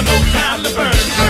with no time to burn.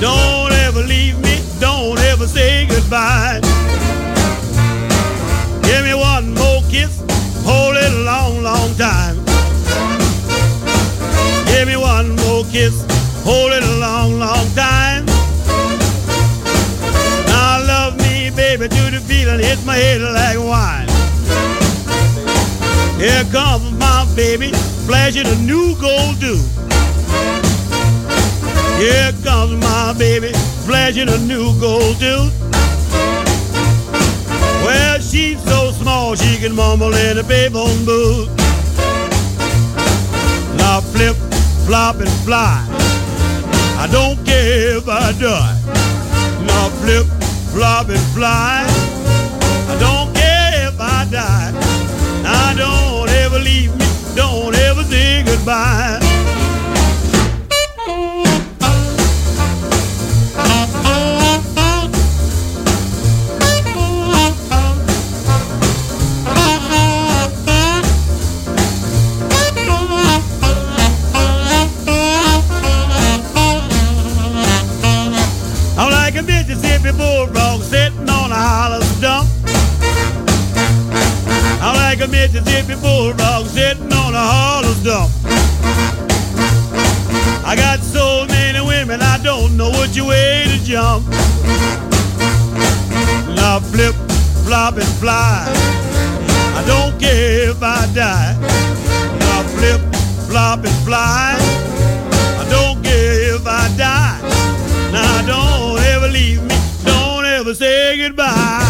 Don't ever leave me, don't ever say goodbye. Give me one more kiss, hold it a long, long time. Give me one more kiss, hold it a long, long time. Now love me, baby, the feeling, hit my head like wine. Here comes my baby, flashing a new gold dude. Here comes my baby, flashing a new gold tooth. Well, she's so small she can mumble in a payphone booth. Now flip, flop, and fly. I don't care if I die. Now flip, flop, and fly. I don't care if I die. I don't ever leave me. Don't ever say goodbye. dirty bulldog sitting on a hollow stump. I like a Mississippi bulldog sitting on a hollow stump. I got so many women, I don't know which way to jump. Now flip, flop, and fly. I don't care if I die. Now flip, flop, and fly. I don't care if I die. Now don't ever leave me never say goodbye.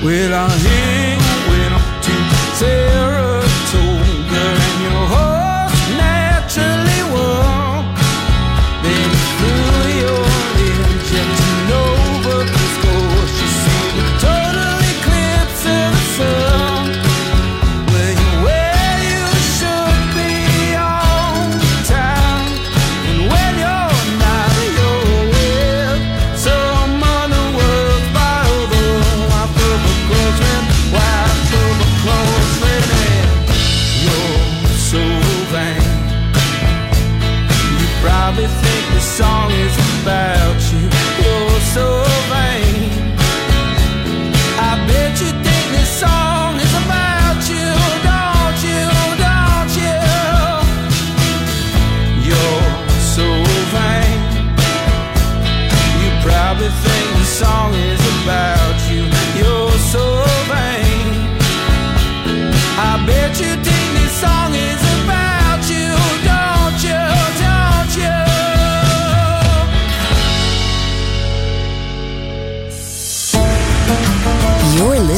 Well, I hang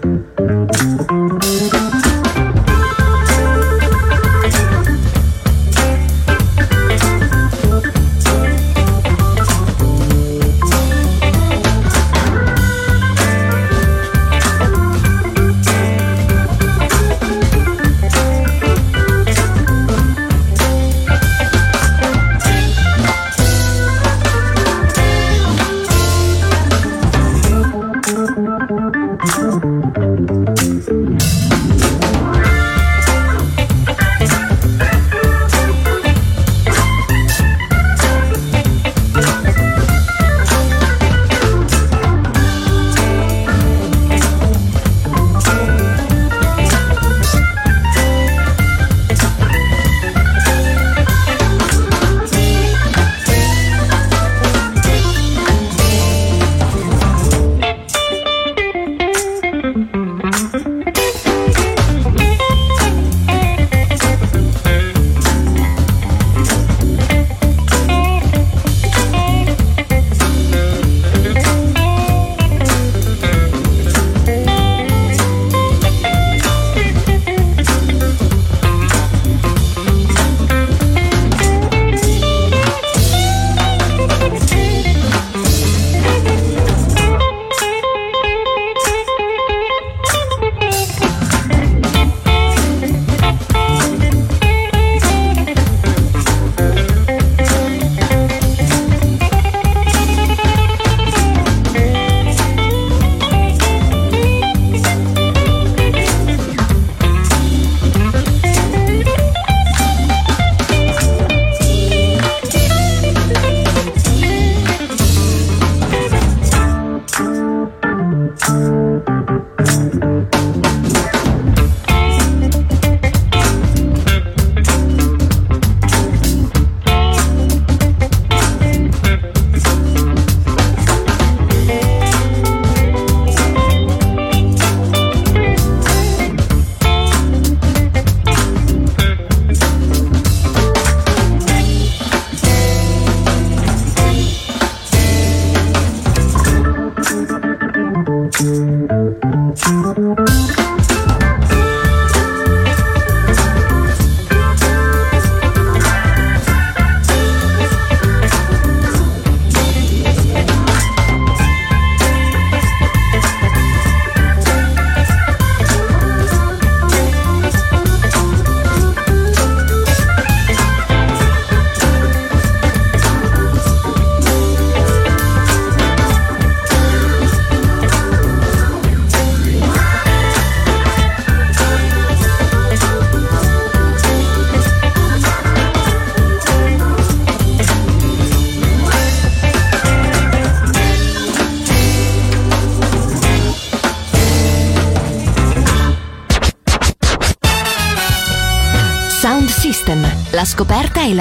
Sound